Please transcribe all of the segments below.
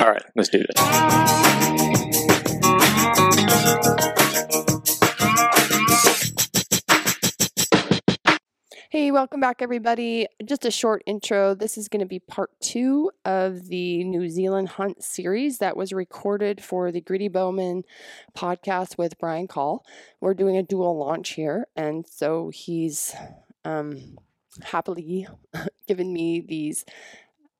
All right, let's do this. Hey, welcome back, everybody. Just a short intro. This is going to be part two of the New Zealand Hunt series that was recorded for the Gritty Bowman podcast with Brian Call. We're doing a dual launch here, and so he's um, happily given me these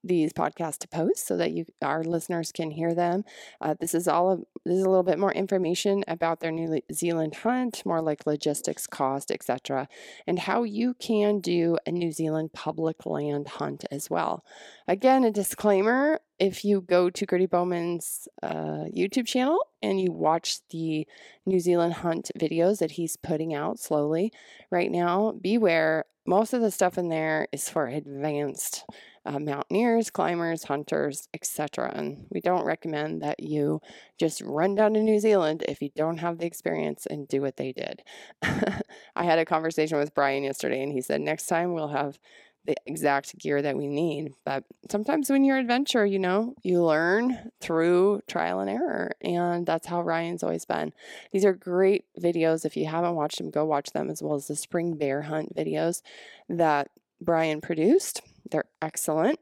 these podcasts to post so that you our listeners can hear them. Uh, this is all of, this is a little bit more information about their New Zealand hunt, more like logistics, cost, etc., and how you can do a New Zealand public land hunt as well. Again, a disclaimer: if you go to Gritty Bowman's uh, YouTube channel and you watch the New Zealand hunt videos that he's putting out slowly right now, beware. Most of the stuff in there is for advanced uh, mountaineers, climbers, hunters, etc. And we don't recommend that you just run down to New Zealand if you don't have the experience and do what they did. I had a conversation with Brian yesterday, and he said next time we'll have the exact gear that we need. But sometimes when you're adventure, you know, you learn through trial and error. And that's how Ryan's always been. These are great videos. If you haven't watched them, go watch them, as well as the spring bear hunt videos that Brian produced. They're excellent.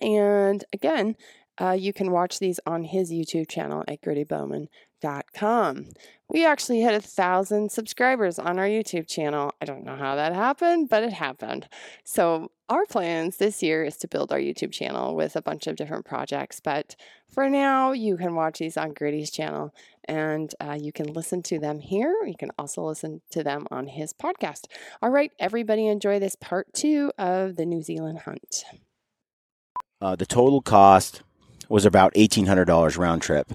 And again, uh, you can watch these on his YouTube channel at grittybowman.com. We actually hit a thousand subscribers on our YouTube channel. I don't know how that happened, but it happened. So, our plans this year is to build our YouTube channel with a bunch of different projects. But for now, you can watch these on Gritty's channel and uh, you can listen to them here. You can also listen to them on his podcast. All right, everybody, enjoy this part two of the New Zealand hunt. Uh, the total cost was about eighteen hundred dollars round trip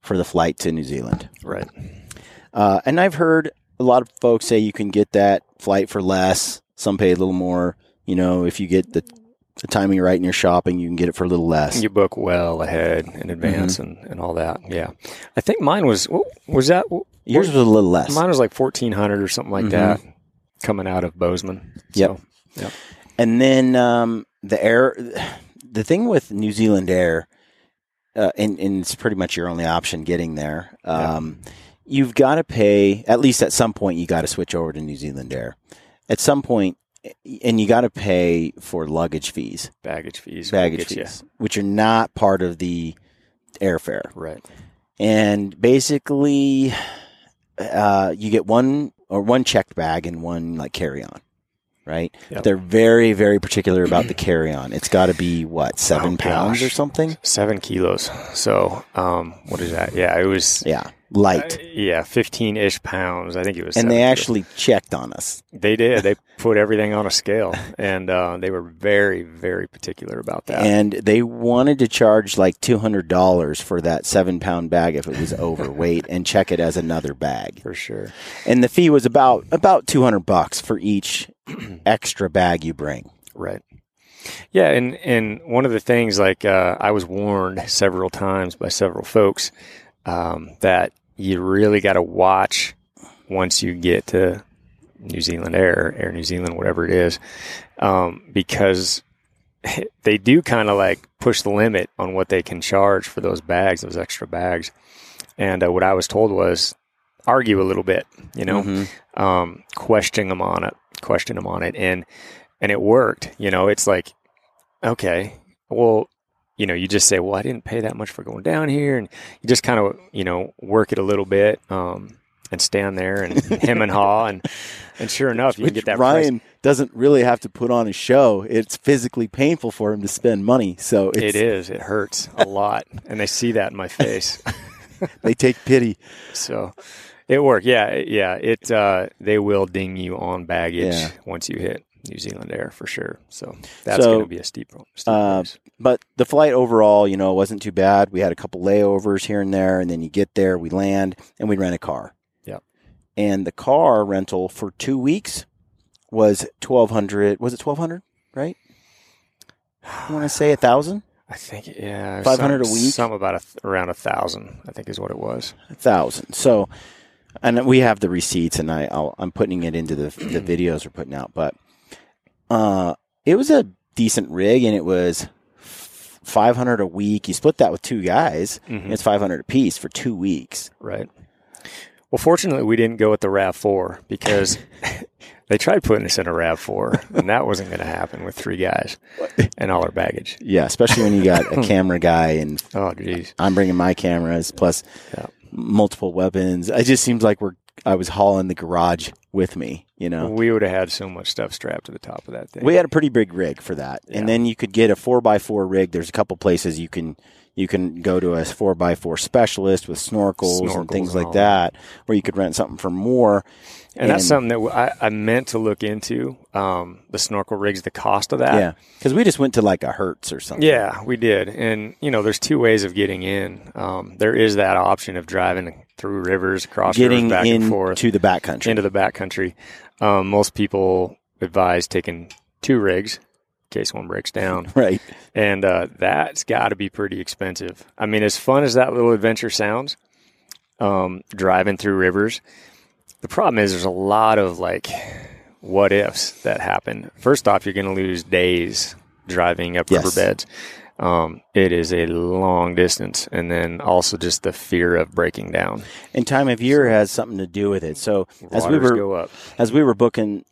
for the flight to New Zealand. Right. Uh, and I've heard a lot of folks say you can get that flight for less. Some pay a little more. You know, if you get the, the timing right in your shopping, you can get it for a little less. You book well ahead in advance and, and all that. Yeah. I think mine was, was that? Yours was a little less. Mine was like 1400 or something like Mhm. that coming out of Bozeman. Yep. So, And then um, the air, the thing with New Zealand Air, uh, and, and it's pretty much your only option getting there. Um, You've got to pay at least at some point. You got to switch over to New Zealand Air. At some point, and you got to pay for luggage fees, baggage fees. baggage fees, which are not part of the airfare. Right. And basically, uh, you get one or one checked bag and one like carry on, right? Yep. They're very, very particular about the carry on. It's got to be what seven Oh, pounds or something. Seven kilos. So, um, what is that? Yeah, it was. Yeah, light. uh, yeah, fifteen ish pounds. I think it was. and they kilos. actually checked on us. They did. They put everything on a scale, and uh, they were very, very particular about that. And they wanted to charge like two hundred dollars for that seven pound bag if it was overweight, and check it as another bag. for sure. And the fee was about about two hundred bucks for each extra bag you bring. Right. Yeah, and and one of the things like uh, I was warned several times by several folks um, that you really got to watch once you get to New Zealand Air, Air New Zealand, whatever it is, um, because they do kind of like push the limit on what they can charge for those bags, those extra bags. And uh, what I was told was argue a little bit, you know, Mhm. um, question them on it, question them on it, and and it worked. You know, it's like, okay, well, you know, you just say, well, I didn't pay that much for going down here, and you just kind of, you know, work it a little bit, um, and stand there and hem and haw, and and sure enough, you can get that price. Ryan doesn't really have to put on a show. It's physically painful for him to spend money. So it's, It is. It hurts a lot, and they see that in my face. they take pity. So it worked. Yeah, yeah. It uh, they will ding you on baggage Yeah. once you hit New Zealand Air for sure. So that's So, going to be a steep, steep uh. But the flight overall, you know, wasn't too bad. We had a couple layovers here and there, and then you get there, we land, and we rent a car. Yep. And the car rental for two weeks was twelve hundred. Was it twelve hundred? Right? I want to say a thousand. I think yeah, 500 a week? Some about a th- around a thousand. I think is what it was. A thousand. So, and we have the receipts, and I I'll, I'm putting it into the the videos we're putting out. But uh, it was a decent rig, and it was 500 a week. You split that with two guys, Mhm. it's 500 a piece for two weeks. Right. Well, fortunately, we didn't go with the Rav Four because they tried putting us in a Rav Four, and that wasn't going to happen with three guys and all our baggage. Yeah, especially when you got a camera guy and Oh, geez. I'm bringing my cameras plus Yeah. Multiple weapons. It just seems like we're I was hauling the garage with me. You know, We would have had so much stuff strapped to the top of that thing. we had a pretty big rig for that, Yeah. and then you could get a four x four rig. There's a couple places you can you can go to a four x four specialist with snorkels, and things and like all that, where you could rent something for more. and that's something that I meant to look into. Um, the snorkel rigs, the cost of that. yeah, because we just went to like a Hertz or something. Yeah, we did. And, you know, there's two ways of getting in. Um, there is that option of driving through rivers, across getting rivers, back and forth. to the backcountry. into the backcountry. Um, most people advise taking two rigs case one breaks down, right. and uh, that's got to be pretty expensive. I mean, as fun as that little adventure sounds, um, driving through rivers, the problem is there's a lot of like what ifs that happen. First off, you're going to lose days driving up Yes. riverbeds. Um, it is a long distance, and then also just the fear of breaking down. And time of year has something to do with it. So as we were go up. as we were booking,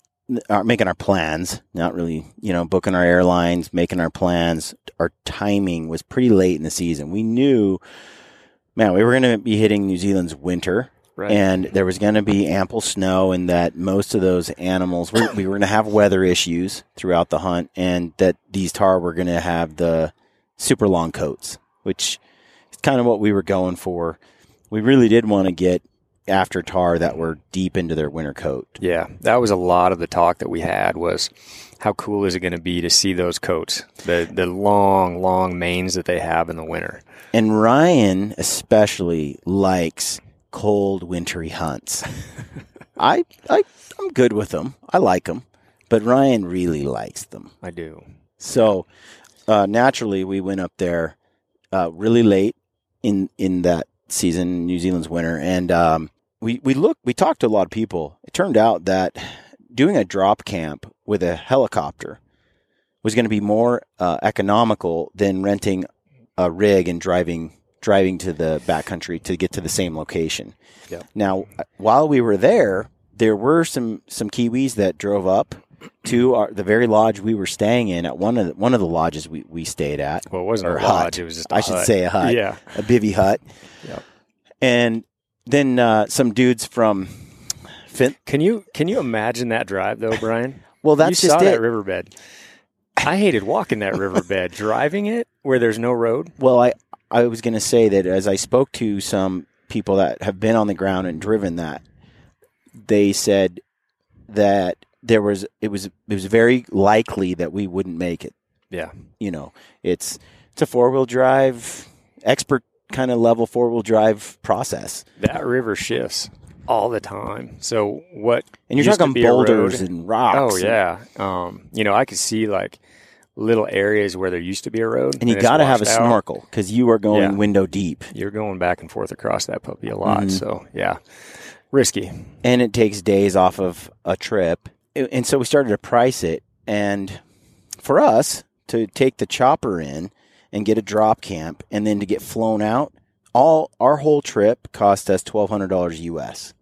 uh, making our plans, not really, you know, booking our airlines, making our plans, our timing was pretty late in the season. We knew, man, we were going to be hitting New Zealand's winter. Right. And there was going to be ample snow, and that most of those animals, we, we were going to have weather issues throughout the hunt, and that these tahr were going to have the super long coats, which is kind of what we were going for. We really did want to get after tahr that were deep into their winter coat. Yeah, that was a lot of the talk that we had was how cool is it going to be to see those coats, the the long, long manes that they have in the winter. And Ryan especially likes cold, wintry hunts. I, I, I'm good with them. I like them, but Ryan really likes them. I do. So uh, naturally, we went up there uh, really late in in that season, New Zealand's winter, and um, we we looked. We talked to a lot of people. It turned out that doing a drop camp with a helicopter was going to be more uh, economical than renting a rig and driving driving to the backcountry to get to the same location. Yep. Now, while we were there, there were some some Kiwis that drove up to our, the very lodge we were staying in at one of the, one of the lodges we, we stayed at. Well, it wasn't a hut. lodge; it was just. I I should say a hut. Yeah, a bivy hut. Yep. And then uh, some dudes from Fin. can you can you imagine that drive though, Brian? Well, that's you just saw it. that riverbed. I hated walking that riverbed, driving it where there's no road. well, I I was going to say that as I spoke to some people that have been on the ground and driven that, they said that there was it was it was very likely that we wouldn't make it. Yeah, You know, it's it's a four wheel drive expert kind of level four wheel drive process, that river shifts all the time. So what? and you're talking road- boulders and rocks. Oh yeah. Um, you know, I could see like little areas where there used to be a road, and you got to have a out. snorkel because you are going Yeah. window deep. You're going back and forth across that puppy a lot. Mhm. So yeah, risky. and it takes days off of a trip. And so we started to price it. And for us to take the chopper in and get a drop camp and then to get flown out, all our whole trip cost us twelve hundred dollars US.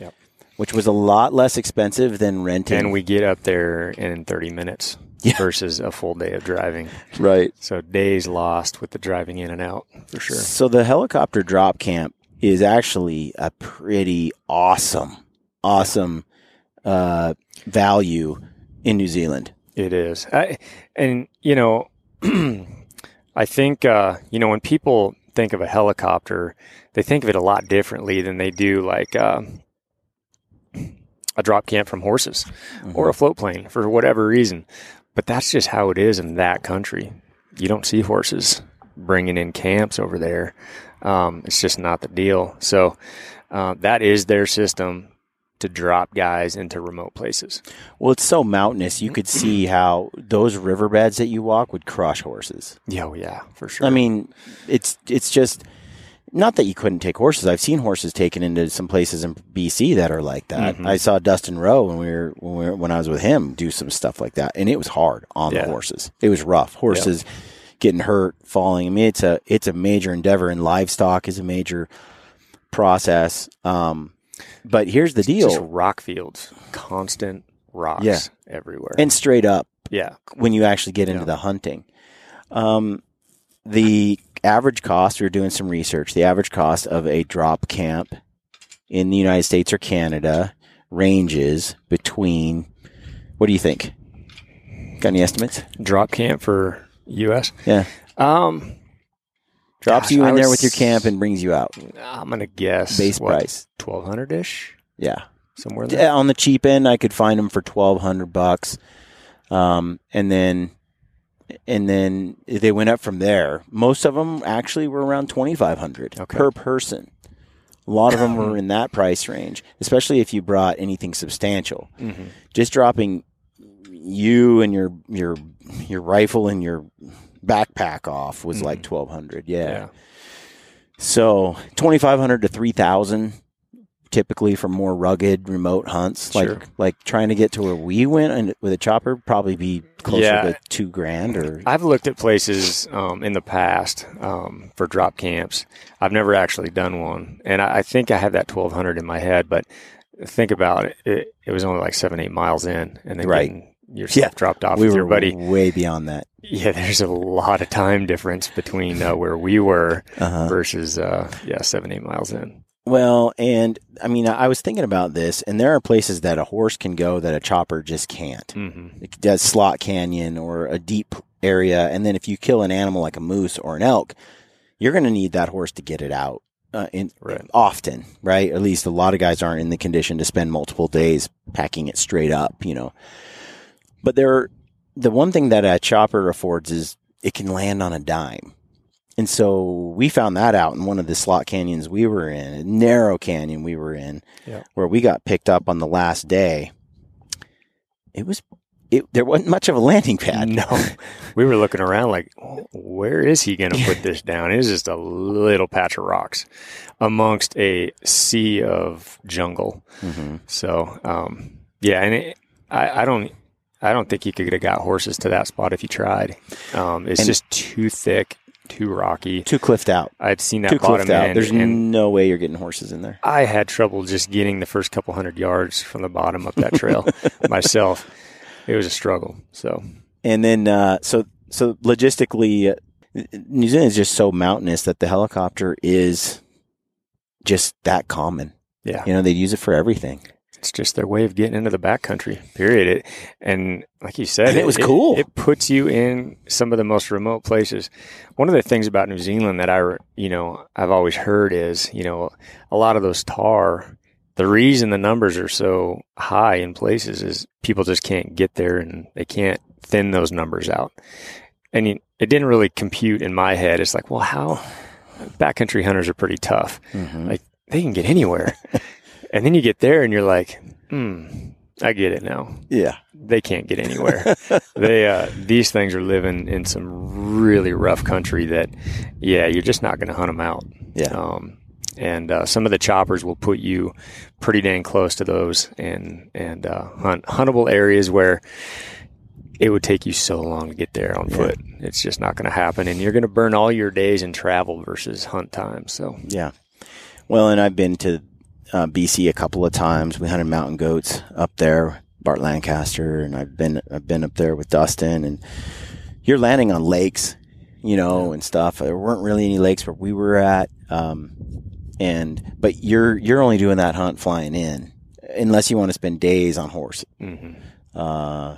Yep. Which was a lot less expensive than renting. And we get up there in 30 minutes Yeah. versus a full day of driving. right. So days lost with the driving in and out for sure. So the helicopter drop camp is actually a pretty awesome, awesome uh, value in New Zealand. It is. I, and, you know, I think, uh, you know, when people think of a helicopter, they think of it a lot differently than they do like uh, a drop camp from horses or a float plane for whatever reason. But that's just how it is in that country. You don't see horses bringing in camps over there. Um, it's just not the deal. So uh, that is their system to drop guys into remote places. Well, it's so mountainous. You could see how those riverbeds that you walk would crush horses. Yeah, oh, yeah, for sure. I mean, it's it's just not that you couldn't take horses. I've seen horses taken into some places in BC that are like that. Mhm. I saw Dustin Rowe when we were when we were, when I was with him do some stuff like that, and it was hard on Yeah. the horses. It was rough. Horses getting hurt, falling. I mean, it's a it's a major endeavor, and livestock is a major process. Um, but here's the deal: Just rock fields, constant rocks Yeah. everywhere. and straight up, yeah, when you actually get into Yeah. the hunting. Um, the average cost. We are doing some research, the average cost of a drop camp in the United States or Canada ranges between, what do you think? Got any estimates? drop camp for U.S. Yeah. Um, Drops Gosh, you I in there was- with your camp and brings you out. I'm gonna guess Base what, price. twelve hundred ish, Yeah. somewhere there. Yeah, on the cheap end, I could find them for twelve hundred bucks, um, and then and then they went up from there. Most of them actually were around twenty five hundred Okay. per person. A lot of them were in that price range, especially if you brought anything substantial. Mm-hmm. Just dropping you and your your your rifle and your backpack off was like Mhm. twelve hundred. Yeah. Yeah. So twenty five hundred to three thousand, typically for more rugged remote hunts. Like like trying to get to where we went and with a chopper probably be closer Yeah. to two grand or I've looked at places um, in the past um, for drop camps. I've never actually done one, and I, I think I have that twelve hundred in my head. But think about it, it, it was only like seven, eight miles in, and then Right. getting yourself Yeah. dropped off we with were your buddy. way beyond that. Yeah, there's a lot of time difference between uh, where we were Uh-huh. versus uh, yeah, seven, eight miles in. Well, and I mean, I was thinking about this, and there are places that a horse can go that a chopper just can't. Mm-hmm. It does slot canyon or a deep area, and then if you kill an animal like a moose or an elk, you're going to need that horse to get it out. Uh, in, Right. often, right? At least a lot of guys aren't in the condition to spend multiple days packing it straight up, you know. But there, the one thing that a chopper affords is it can land on a dime. And so we found that out in one of the slot canyons we were in, a narrow canyon we were in, Yeah. where we got picked up on the last day. It was, it, there wasn't much of a landing pad. No, we were looking around like, where is he going to put this down? It was just a little patch of rocks amongst a sea of jungle. Mhm. So, um, yeah, and it, I, I don't, I don't think you could have got horses to that spot if you tried. Um, it's And- just too thick, too rocky. Too cliffed out. I've seen that Too bottom out. end, There's no way you're getting horses in there. I had trouble just getting the first couple hundred yards from the bottom up that trail myself. It was a struggle. So, And then, uh, so so logistically, uh, New Zealand is just so mountainous that the helicopter is just that common. yeah. You know, they use it for everything. It's just their way of getting into the backcountry. Period. It and like you said, And it was cool. It, puts you in some of the most remote places. One of the things about New Zealand that I, you know, I've always heard is, you know, a lot of those tahr. The reason the numbers are so high in places is people just can't get there and they can't thin those numbers out. And it didn't really compute in my head. It's like, well, how backcountry hunters are pretty tough Mhm. Like, they can get anywhere. and then you get there and you're like, hmm, I get it now. Yeah. They can't get anywhere. they uh, these things are living in some really rough country that, yeah, you're just not going to hunt them out. Yeah. Um, and uh, some of the choppers will put you pretty dang close to those and and uh, hunt huntable areas where it would take you so long to get there on Yeah. foot. It's just not going to happen, and you're going to burn all your days in travel versus hunt time. So Yeah. Well, and I've been to uh, BC a couple of times. We hunted mountain goats up there, Bart Lancaster, and I've been I've been up there with Dustin, and you're landing on lakes, you know, and stuff. There weren't really any lakes where we were at, um, and but you're you're only doing that hunt flying in, unless you want to spend days on horse. mhm. Uh,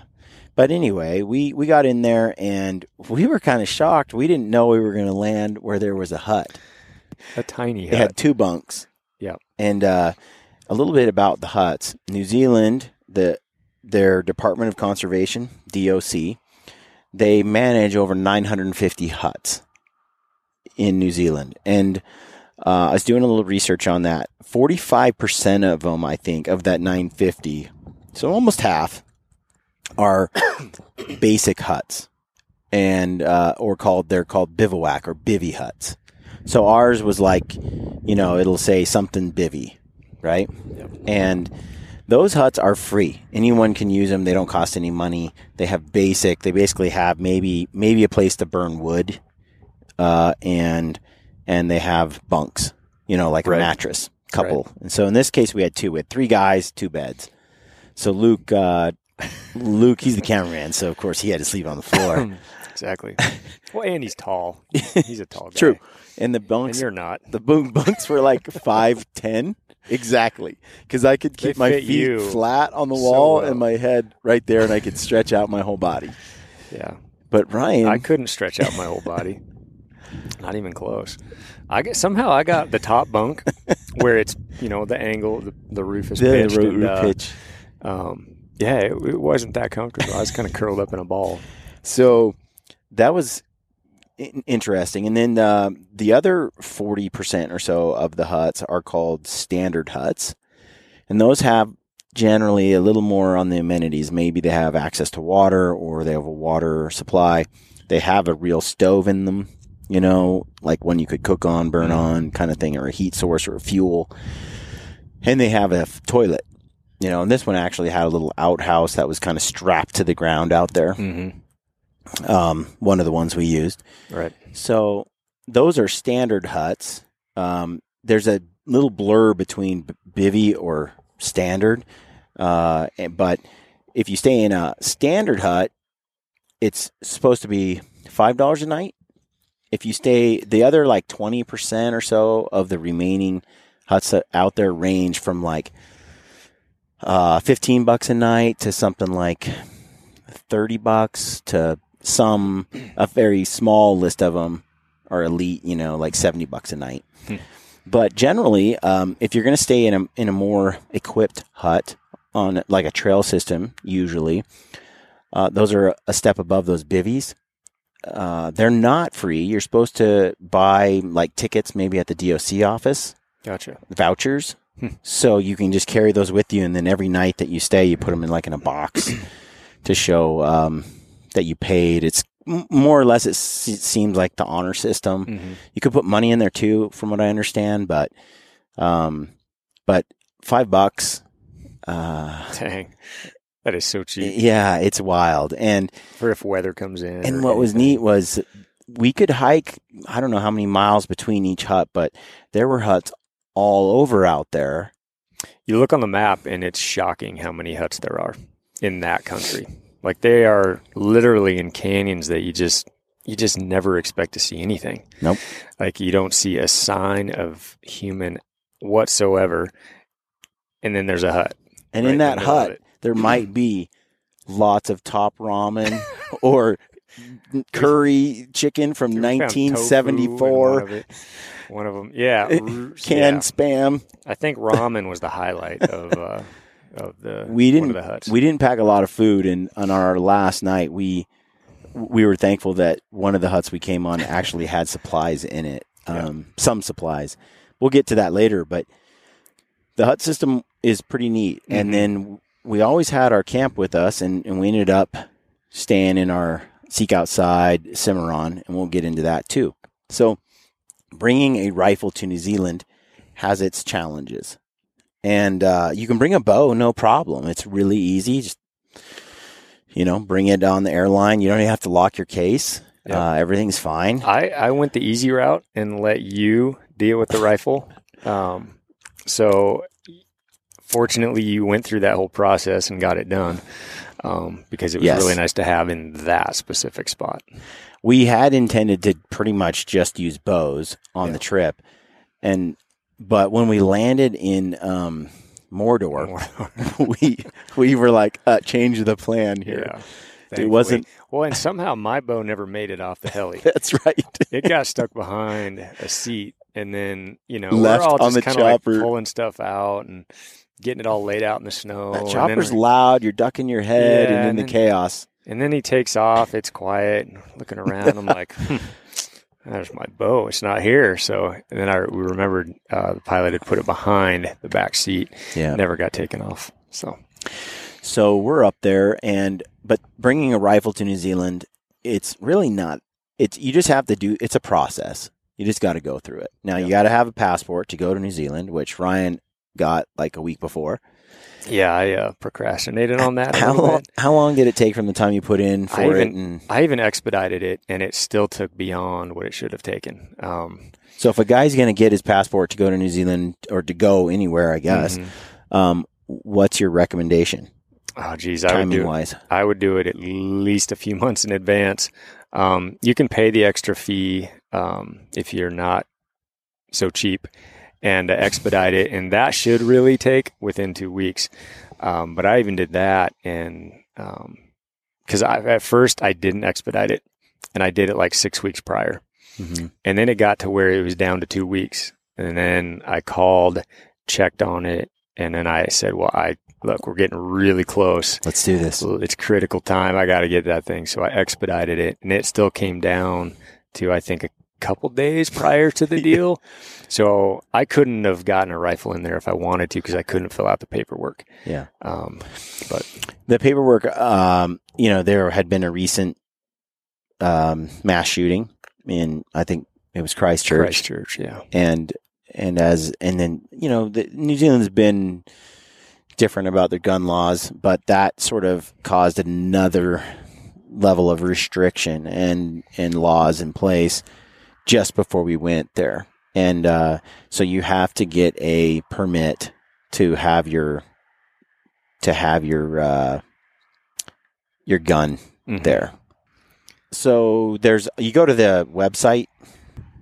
but anyway, we we got in there and we were kind of shocked. We didn't know we were going to land where there was a hut. a tiny hut. It had two bunks. And uh, a little bit about the huts. New Zealand, the their Department of Conservation, DOC, they manage over 950 huts in New Zealand. And uh, I was doing a little research on that. 45% of them, I think, of that 950, so almost half, are basic huts. And, uh, or called, they're called bivouac or bivy huts. So ours was like, you know, it'll say something bivy, right? Yep. And Those huts are free. Anyone can use them. They don't cost any money. They have basic. They basically have maybe maybe a place to burn wood, uh, and and they have bunks. You know, like Right. a mattress couple. And so in this case, we had two. We had three guys, two beds. So Luke, uh, Luke, he's the cameraman. So of course he had to sleep on the floor. exactly. Well, and he's tall. He's a tall guy. True. And the And bunks, you're not. the boom bunks were like five ten exactly because I could keep my feet flat on the so wall well. and my head right there, and I could stretch out my whole body. Yeah. But Ryan, I couldn't stretch out my whole body. Not even close. I get somehow I got the top bunk where it's you know the angle the, the roof is the pitched ro- and, uh, pitch. um, yeah it, it wasn't that comfortable. I was kind of curled up in a ball. So that was interesting. And then uh, the other 40% or so of the huts are called standard huts. And those have generally a little more on the amenities. Maybe they have access to water or they have a water supply. They have a real stove in them, you know, like one you could cook on, burn on kind of thing, or a heat source or a fuel. And they have a f- toilet. You know, and this one actually had a little outhouse that was kind of strapped to the ground out there Mm-hmm. Um, one of the ones we used. Right. So those are standard huts. Um, there's a little blur between bivy or standard, uh, but if you stay in a standard hut, it's supposed to be five dollars a night. If you stay, the other like twenty percent or so of the remaining huts out there range from like uh, fifteen bucks a night to something like thirty bucks to some a very small list of them are elite, you know, like 70 bucks a night. Hmm. But generally, um, if you're going to stay in a, in a more equipped hut on like a trail system, usually, uh, those are a step above those bivvies. Uh, they're not free. You're supposed to buy like tickets maybe at the DOC office, Gotcha. vouchers. Hmm. So you can just carry those with you, and then every night that you stay, you put them in like in a box to show um, that you paid. It's more or less it se- seems like the honor system. Mm-hmm. You could put money in there too, from what I understand, but um, but five bucks. Uh, Dang. That is so cheap yeah, it's wild. And for if weather comes in. and what was neat was we could hike. I don't know how many miles between each hut, but there were huts all over out there. You look on the map and it's shocking how many huts there are in that country. Like they are literally in canyons that you just you just never expect to see anything. Nope. Like you don't see a sign of human whatsoever. And then there's a hut. And right in that hut, there might be lots of top ramen or curry chicken from We found tofu in 1974 One of. One of them, yeah, canned yeah. spam. I think ramen was the highlight of uh, of the We didn't the huts. we didn't pack a lot of food and on our last night we we were thankful that one of the huts we came on actually had supplies in it. Yeah. Um, some supplies. We'll get to that later, but the hut system is pretty neat. Mhm. And then we always had our camp with us and, and we ended up staying in our Seek Outside Cimarron, and we'll get into that too. So, bringing a rifle to New Zealand has its challenges. And uh, you can bring a bow, no problem. It's really easy. Just, you know, bring it on the airline. You don't even have to lock your case. Yeah. Uh, everything's fine. I, I went the easy route and let you deal with the rifle. Um, so fortunately, you went through that whole process and got it done um, because it was Yes. really nice to have in that specific spot. we had intended to pretty much just use bows on Yeah. the trip, and but when we landed in um, Mordor, we we were like, uh, change the plan here. yeah. It wasn't- well, and somehow my bow never made it off the heli. That's right. It got stuck behind a seat, and then you know Left we're all just kind of like pulling stuff out and getting it all laid out in the snow. that and then chopper's loud. You're ducking your head, Yeah, and in the then- chaos. And then he takes off. It's quiet. Looking around, I'm like, hmm, "There's my bow. It's not here." So, and then I we remembered uh, the pilot had put it behind the back seat. Yeah. Never got taken off. So, So we're up there, and but bringing a rifle to New Zealand, it's really not. It's you just have to do. It's a process. You just got to go through it. Now you got to have a passport to go to New Zealand, which Ryan got like a week before. Yeah, I uh, procrastinated on that. How long, how long did it take from the time you put in for I it? even- And I even expedited it, and it still took beyond what it should have taken. Um, so if a guy's going to get his passport to go to New Zealand or to go anywhere, I guess, mhm. um, what's your recommendation Oh, geez, I would do. wise? I would do it at least a few months in advance. Um, you can pay the extra fee um, if you're not so cheap and uh, expedite it, and that should really take within two weeks. Um, but I even did that, and because I at first I didn't expedite it, and I did it like six weeks prior, hmm and then it got to where it was down to two weeks, and then I called, checked on it, and then I said, "Well, I look, we're getting really close." Let's do this. It's critical time. I got to get that thing. So I expedited it and it still came down to, I think, a couple days prior to the deal. so I couldn't have gotten a rifle in there if I wanted to because I couldn't fill out the paperwork. Yeah. Um, but The paperwork, um, you know, there had been a recent um, mass shooting in, I think it was Christchurch. Christchurch, yeah. and and as and then you know the, New Zealand's been different about their gun laws, but that sort of caused another level of restriction and and laws in place just before we went there, and uh, so you have to get a permit to have your to have your uh, your gun Mhm. there. So there's you go to the website.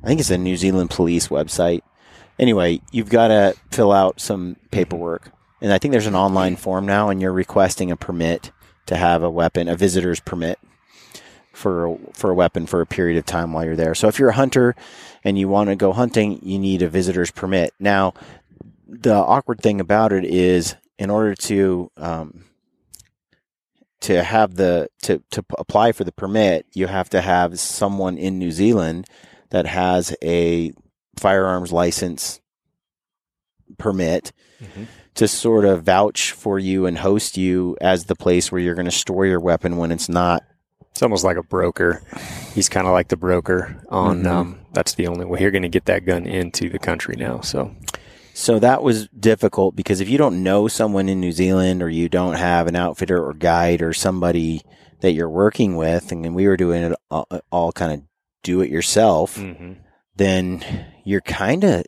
I think it's a New Zealand police website. Anyway, you've got to fill out some paperwork. And I think there's an online form now and you're requesting a permit to have a weapon, a visitor's permit for for a weapon for a period of time while you're there. So if you're a hunter and you want to go hunting, you need a visitor's permit. Now, the awkward thing about it is in order to um, to have the to to apply for the permit, you have to have someone in New Zealand that has a firearms license permit Mhm. to sort of vouch for you and host you as the place where you're going to store your weapon when it's not. It's almost like a broker. He's kind of like the broker on, Mhm. um, that's the only way you're going to get that gun into the country now. So, So that was difficult because if you don't know someone in New Zealand or you don't have an outfitter or guide or somebody that you're working with, and we were doing it all, all kind of do it yourself, mhm. then you're kind of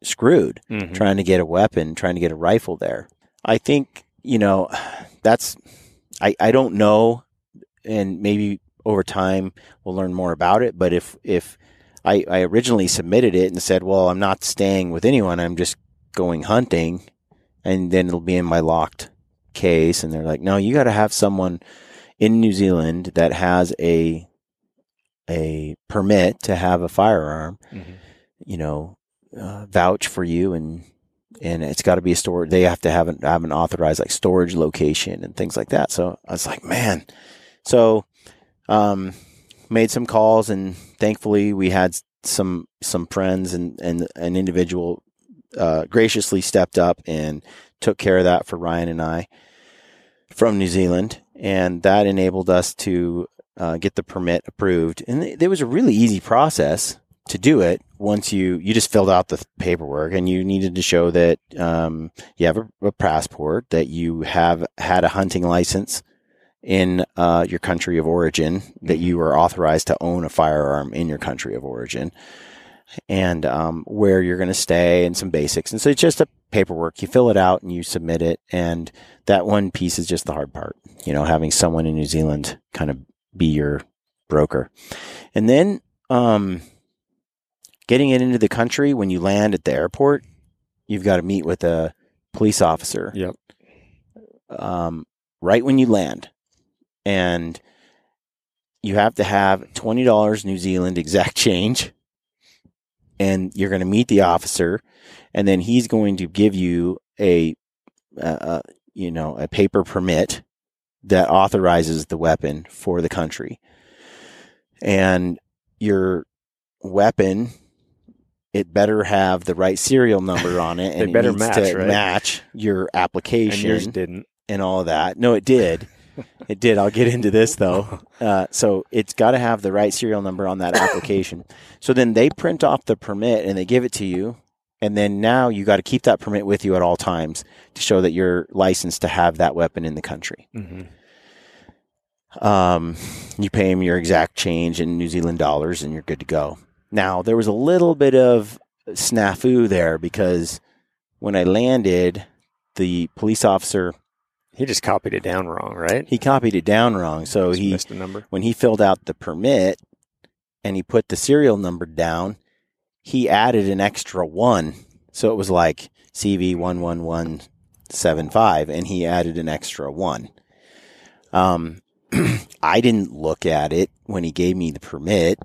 screwed. Mhm. trying to get a weapon, trying to get a rifle there. I think, you know, that's, I, I don't know. And maybe over time we'll learn more about it. But if, if I, I originally submitted it and said, well, I'm not staying with anyone, I'm just going hunting and then it'll be in my locked case. And they're like, no, you got to have someone in New Zealand that has a, a permit to have a firearm Mhm. you know, uh, vouch for you and and it's got to be a store. They have to have an have an authorized like storage location and things like that. So I was like, man. So, um, made some calls and thankfully we had some some friends and and an individual uh, graciously stepped up and took care of that for Ryan and I from New Zealand, and that enabled us to uh, get the permit approved. And it, it was a really easy process to do it once you you just filled out the paperwork and you needed to show that um, you have a, a passport that you have had a hunting license in uh, your country of origin that you are authorized to own a firearm in your country of origin and um, where you're going to stay and some basics. And so it's just a paperwork. You fill it out and you submit it and that one piece is just the hard part you know having someone in new zealand kind of be your broker. And then um, getting it into the country when you land at the airport, you've got to meet with a police officer. Yep. Um, right when you land, and you have to have twenty dollars New Zealand exact change, and you're going to meet the officer, and then he's going to give you a, uh, you know, a paper permit that authorizes the weapon for the country, and your weapon it better have the right serial number on it and They better match, to right? match your And application yours and, didn't. all that no it did it did i'll get into this though uh, so it's got to have the right serial number on that application so then they print off the permit and they give it to you And then now you got to keep that permit with you at all times to show that you're licensed to have that weapon in the country. hmm Um, you pay them your exact change in New Zealand dollars and you're good to go. Now, there was a little bit of snafu there because when I landed, the police officer, He just copied it down wrong, right? he copied it down wrong. So Just he, missed a number. when he filled out the permit and he put the serial number down, he added an extra one. So it was like CV11175 and he added an extra one. Um, I didn't look at it when he gave me the permit,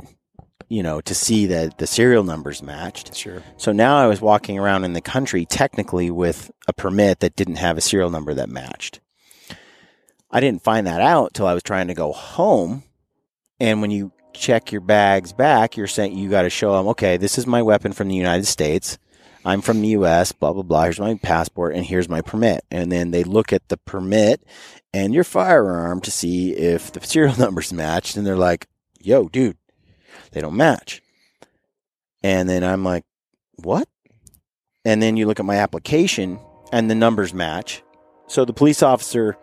you know, to see that the serial numbers matched. Sure. So now I was walking around in the country technically with a permit that didn't have a serial number that matched. I didn't find that out till I was trying to go home. And when you check your bags back, you're saying you got to show them, okay, this is my weapon from the United States. I'm from the US, blah, blah, blah. Here's my passport and here's my permit. And then they look at the permit and your firearm to see if the serial numbers matched. And they're like, yo, dude, they don't match. And then I'm like, what? And then you look at my application and the numbers match. So the police officer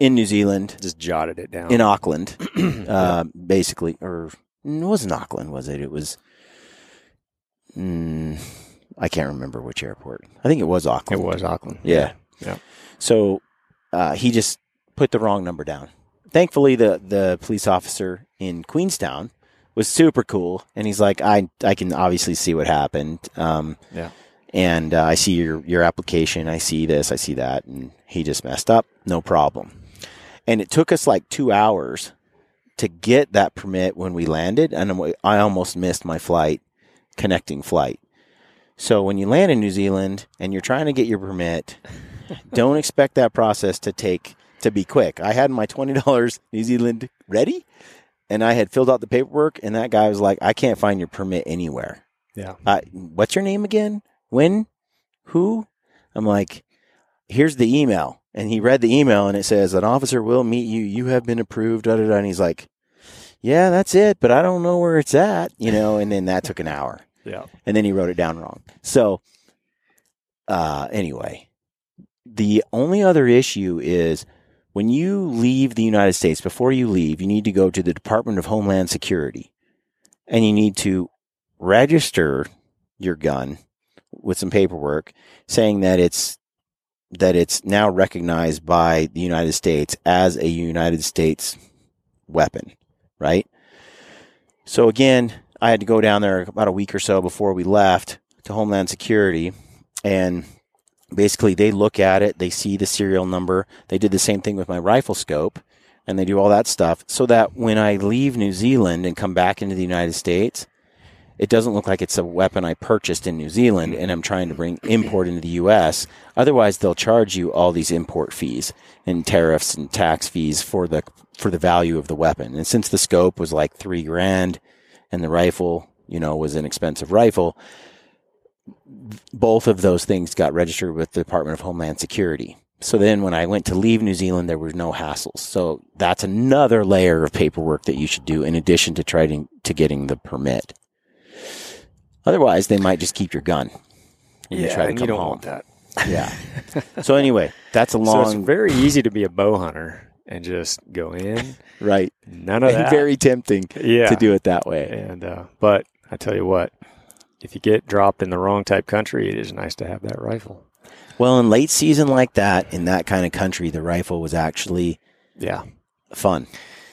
in New Zealand, Just jotted it down. in Auckland, uh, basically, or it wasn't Auckland, was it? It was, mm, I can't remember which airport. I think it was Auckland. it was Auckland. Yeah. Yeah. So uh, he just put the wrong number down. Thankfully, the the police officer in Queenstown was super cool, and he's like, I I can obviously see what happened. Um, Yeah. And uh, I see your your application. I see this. I see that, and he just messed up. No problem. And it took us like two hours to get that permit when we landed, and I'm- almost missed my flight, connecting flight. So when you land in New Zealand and you're trying to get your permit, don't expect that process to take to be quick. I had my twenty dollars New Zealand ready, and I had filled out the paperwork, and that guy was like, "I can't find your permit anywhere." Yeah. Uh, what's your name again? When? Who? I'm like, here's the email, and he read the email, and it says an officer will meet you. You have been approved. Da da da. And he's like, "Yeah, that's it, but I don't know where it's at," you know. And then that took an hour Yeah. and then he wrote it down wrong. So, uh, anyway, the only other issue is when you leave the United States, before you leave, you need to go to the Department of Homeland Security and you need to register your gun with some paperwork saying that it's that it's now recognized by the United States as a United States weapon, right? So again, I had to go down there about a week or so before we left to Homeland Security, and basically they look at it, they see the serial number. They did the same thing with my rifle scope, and they do all that stuff so that when I leave New Zealand and come back into the United States, it doesn't look like it's a weapon I purchased in New Zealand and I'm trying to bring import into the US. Otherwise, they'll charge you all these import fees and tariffs and tax fees for the for the value of the weapon. And since the scope was like 3 grand and the rifle, you know, was an expensive rifle, both of those things got registered with the Department of Homeland Security. So then when I went to leave New Zealand, there were no hassles. So that's another layer of paperwork that you should do in addition to trying to getting the permit. Otherwise, they might just keep your gun. you Yeah. try to come you don't home. want that. Yeah. so anyway, that's a So long it's very easy to be a bow hunter and just go in. right. None of And that. very tempting yeah. to do it that way. And uh, but I tell you what, if you get dropped in the wrong type country, it is nice to have that rifle. Well, in late season like that, in that kind of country, the rifle was actually Yeah, fun.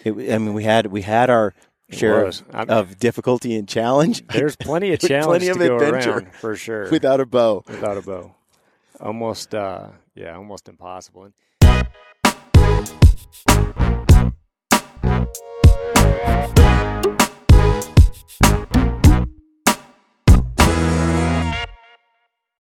It, I mean, we had we had our sure of difficulty and challenge. There's plenty of challenge plenty of to go around for sure. Without a bow. Without a bow. Almost uh yeah, almost impossible. And-